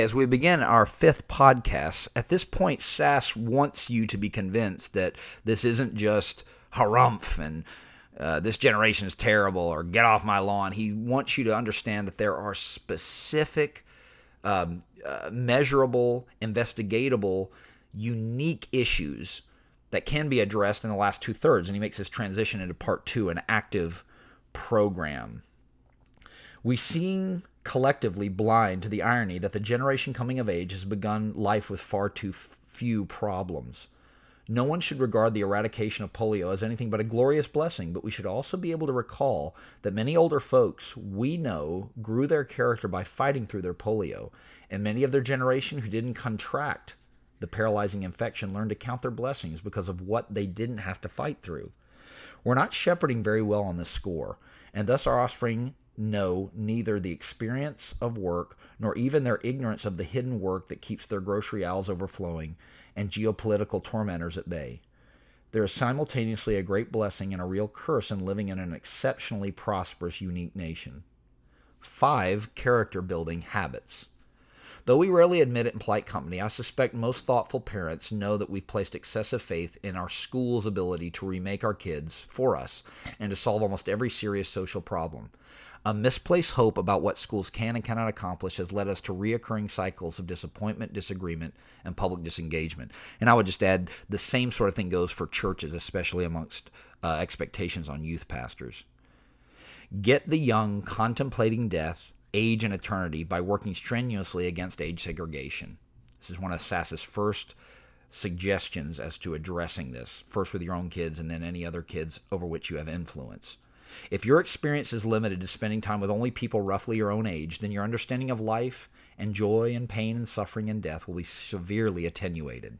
As we begin our fifth podcast, at this point, Sasse wants you to be convinced that this isn't just harumph and uh, this generation is terrible or get off my lawn. He wants you to understand that there are specific, um, uh, measurable, investigatable, unique issues that can be addressed in the last two thirds. And he makes this transition into part two, an active program. We seem collectively blind to the irony that the generation coming of age has begun life with far too few problems. No one should regard the eradication of polio as anything but a glorious blessing, but we should also be able to recall that many older folks we know grew their character by fighting through their polio, and many of their generation who didn't contract the paralyzing infection learned to count their blessings because of what they didn't have to fight through. We're not shepherding very well on this score, and thus our offspring know neither the experience of work nor even their ignorance of the hidden work that keeps their grocery aisles overflowing and geopolitical tormentors at bay. There is simultaneously a great blessing and a real curse in living in an exceptionally prosperous, unique nation. Five character building habits. Though we rarely admit it in polite company, I suspect most thoughtful parents know that we've placed excessive faith in our school's ability to remake our kids for us and to solve almost every serious social problem. A misplaced hope about what schools can and cannot accomplish has led us to reoccurring cycles of disappointment, disagreement, and public disengagement. And I would just add the same sort of thing goes for churches, especially amongst uh, expectations on youth pastors. Get the young contemplating death, age, and eternity by working strenuously against age segregation. This is one of Sasse's first suggestions as to addressing this, first with your own kids and then any other kids over which you have influence. If your experience is limited to spending time with only people roughly your own age, then your understanding of life and joy and pain and suffering and death will be severely attenuated.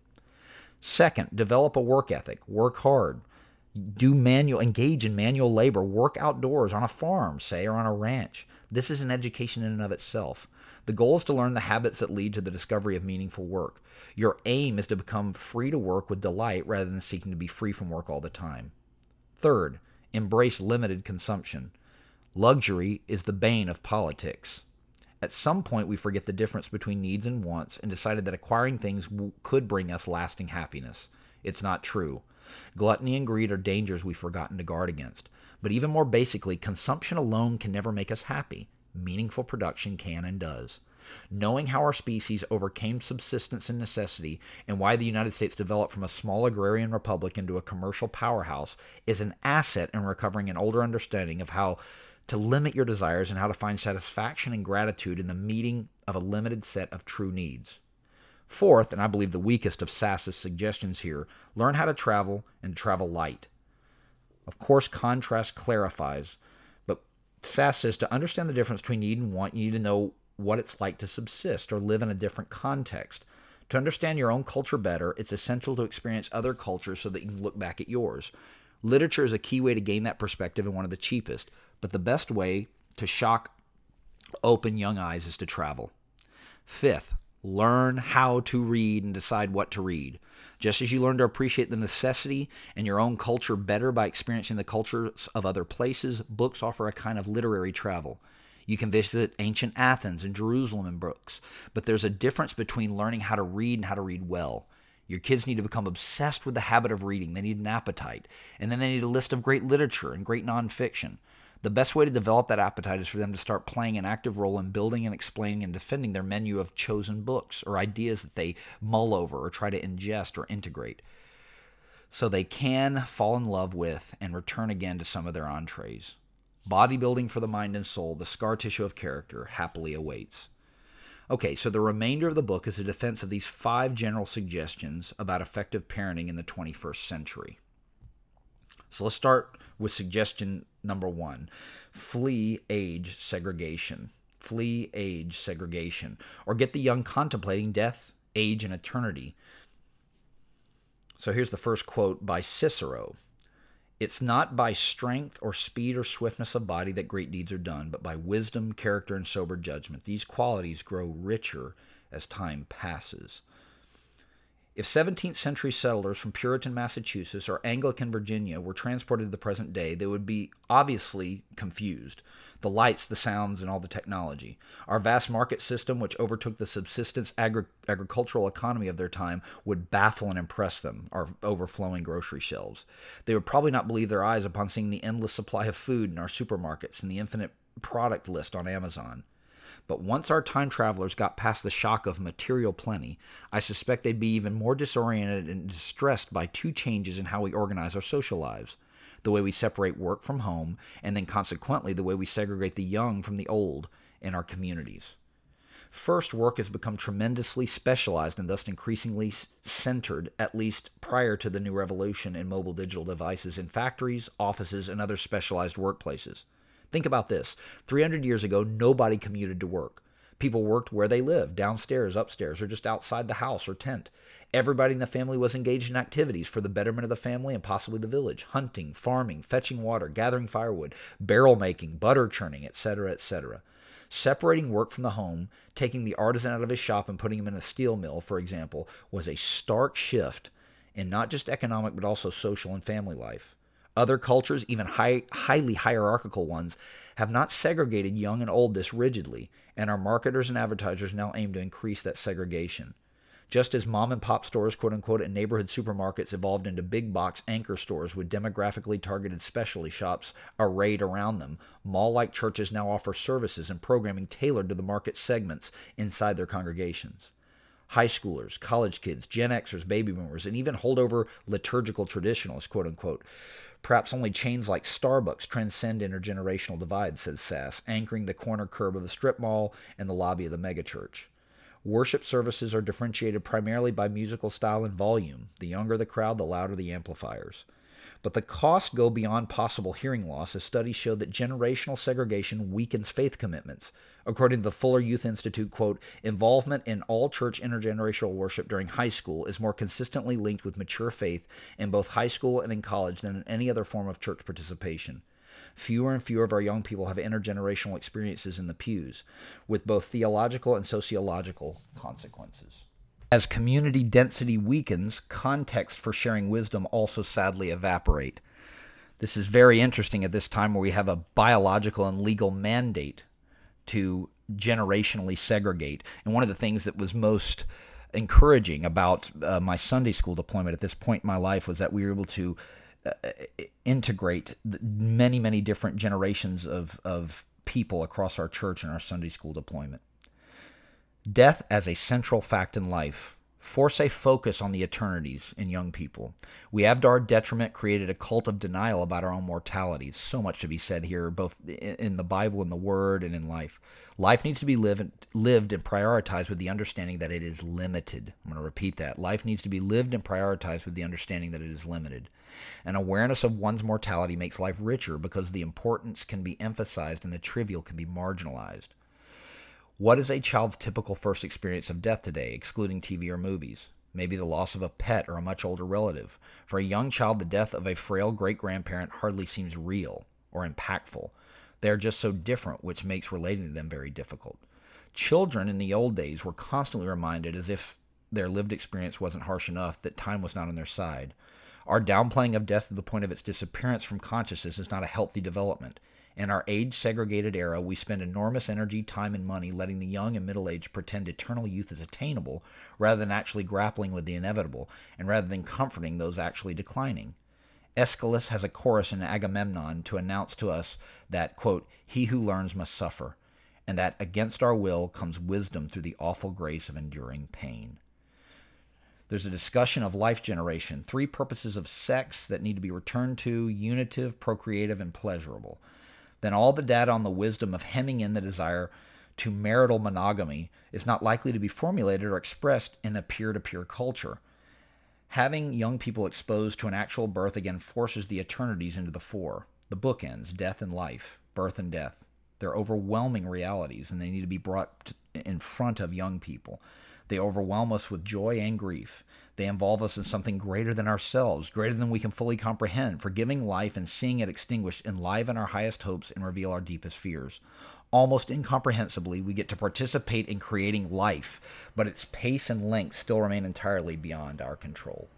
Second, develop a work ethic. Work hard. Do manual, engage in manual labor. Work outdoors on a farm, say, or on a ranch. This is an education in and of itself. The goal is to learn the habits that lead to the discovery of meaningful work. Your aim is to become free to work with delight rather than seeking to be free from work all the time. Third, embrace limited consumption. Luxury is the bane of politics. At some point, we forget the difference between needs and wants and decided that acquiring things w- could bring us lasting happiness. It's not true. Gluttony and greed are dangers we've forgotten to guard against. But even more basically, consumption alone can never make us happy. Meaningful production can and does. Knowing how our species overcame subsistence and necessity and why the United States developed from a small agrarian republic into a commercial powerhouse is an asset in recovering an older understanding of how to limit your desires and how to find satisfaction and gratitude in the meeting of a limited set of true needs. Fourth, and I believe the weakest of Sasse's suggestions here, learn how to travel and travel light. Of course, contrast clarifies, but Sasse says to understand the difference between need and want, you need to know what it's like to subsist or live in a different context. To understand your own culture better, it's essential to experience other cultures so that you can look back at yours. Literature is a key way to gain that perspective and one of the cheapest, but the best way to shock open young eyes is to travel. Fifth, learn how to read and decide what to read. Just as you learn to appreciate the necessity and your own culture better by experiencing the cultures of other places, books offer a kind of literary travel. You can visit ancient Athens and Jerusalem in books, but there's a difference between learning how to read and how to read well. Your kids need to become obsessed with the habit of reading. They need an appetite. And then they need a list of great literature and great nonfiction. The best way to develop that appetite is for them to start playing an active role in building and explaining and defending their menu of chosen books or ideas that they mull over or try to ingest or integrate. So they can fall in love with and return again to some of their entrees. Bodybuilding for the mind and soul, the scar tissue of character, happily awaits. Okay, so the remainder of the book is a defense of these five general suggestions about effective parenting in the 21st century. So let's start with suggestion number one flee age segregation. Flee age segregation. Or get the young contemplating death, age, and eternity. So here's the first quote by Cicero it's not by strength or speed or swiftness of body that great deeds are done, but by wisdom, character, and sober judgment. These qualities grow richer as time passes. If 17th century settlers from Puritan Massachusetts or Anglican Virginia were transported to the present day, they would be obviously confused. The lights, the sounds, and all the technology. Our vast market system, which overtook the subsistence agri- agricultural economy of their time, would baffle and impress them, our overflowing grocery shelves. They would probably not believe their eyes upon seeing the endless supply of food in our supermarkets and the infinite product list on Amazon. But once our time travelers got past the shock of material plenty, I suspect they'd be even more disoriented and distressed by two changes in how we organize our social lives the way we separate work from home, and then consequently the way we segregate the young from the old in our communities. First, work has become tremendously specialized and thus increasingly centered, at least prior to the new revolution in mobile digital devices, in factories, offices, and other specialized workplaces. Think about this 300 years ago, nobody commuted to work. People worked where they lived, downstairs, upstairs, or just outside the house or tent. Everybody in the family was engaged in activities for the betterment of the family and possibly the village hunting, farming, fetching water, gathering firewood, barrel making, butter churning, etc., etc. Separating work from the home, taking the artisan out of his shop and putting him in a steel mill, for example, was a stark shift in not just economic but also social and family life. Other cultures, even high, highly hierarchical ones, have not segregated young and old this rigidly, and our marketers and advertisers now aim to increase that segregation. Just as mom and pop stores, quote unquote, and neighborhood supermarkets evolved into big box anchor stores with demographically targeted specialty shops arrayed around them, mall like churches now offer services and programming tailored to the market segments inside their congregations high schoolers, college kids, Gen Xers, baby boomers, and even holdover liturgical traditionalists, quote unquote. Perhaps only chains like Starbucks transcend intergenerational divides, says Sasse, anchoring the corner curb of the strip mall and the lobby of the megachurch. Worship services are differentiated primarily by musical style and volume. The younger the crowd, the louder the amplifiers. But the costs go beyond possible hearing loss, as studies show that generational segregation weakens faith commitments. According to the Fuller Youth Institute, quote, involvement in all church intergenerational worship during high school is more consistently linked with mature faith in both high school and in college than in any other form of church participation. Fewer and fewer of our young people have intergenerational experiences in the pews, with both theological and sociological consequences. As community density weakens, context for sharing wisdom also sadly evaporate. This is very interesting at this time where we have a biological and legal mandate to generationally segregate. And one of the things that was most encouraging about uh, my Sunday school deployment at this point in my life was that we were able to uh, integrate many, many different generations of, of people across our church in our Sunday school deployment. Death as a central fact in life. Force a focus on the eternities in young people. We have to our detriment created a cult of denial about our own mortality. So much to be said here, both in the Bible, in the Word, and in life. Life needs to be lived, lived and prioritized with the understanding that it is limited. I'm going to repeat that. Life needs to be lived and prioritized with the understanding that it is limited. An awareness of one's mortality makes life richer because the importance can be emphasized and the trivial can be marginalized. What is a child's typical first experience of death today, excluding TV or movies? Maybe the loss of a pet or a much older relative. For a young child, the death of a frail great grandparent hardly seems real or impactful. They are just so different, which makes relating to them very difficult. Children in the old days were constantly reminded, as if their lived experience wasn't harsh enough, that time was not on their side. Our downplaying of death to the point of its disappearance from consciousness is not a healthy development. In our age segregated era, we spend enormous energy, time, and money letting the young and middle aged pretend eternal youth is attainable rather than actually grappling with the inevitable and rather than comforting those actually declining. Aeschylus has a chorus in Agamemnon to announce to us that, quote, he who learns must suffer, and that against our will comes wisdom through the awful grace of enduring pain. There's a discussion of life generation, three purposes of sex that need to be returned to unitive, procreative, and pleasurable then all the data on the wisdom of hemming in the desire to marital monogamy is not likely to be formulated or expressed in a peer to peer culture. Having young people exposed to an actual birth again forces the eternities into the fore. The bookends, death and life, birth and death. They're overwhelming realities, and they need to be brought in front of young people. They overwhelm us with joy and grief. They involve us in something greater than ourselves, greater than we can fully comprehend. For giving life and seeing it extinguished enliven our highest hopes and reveal our deepest fears. Almost incomprehensibly, we get to participate in creating life, but its pace and length still remain entirely beyond our control.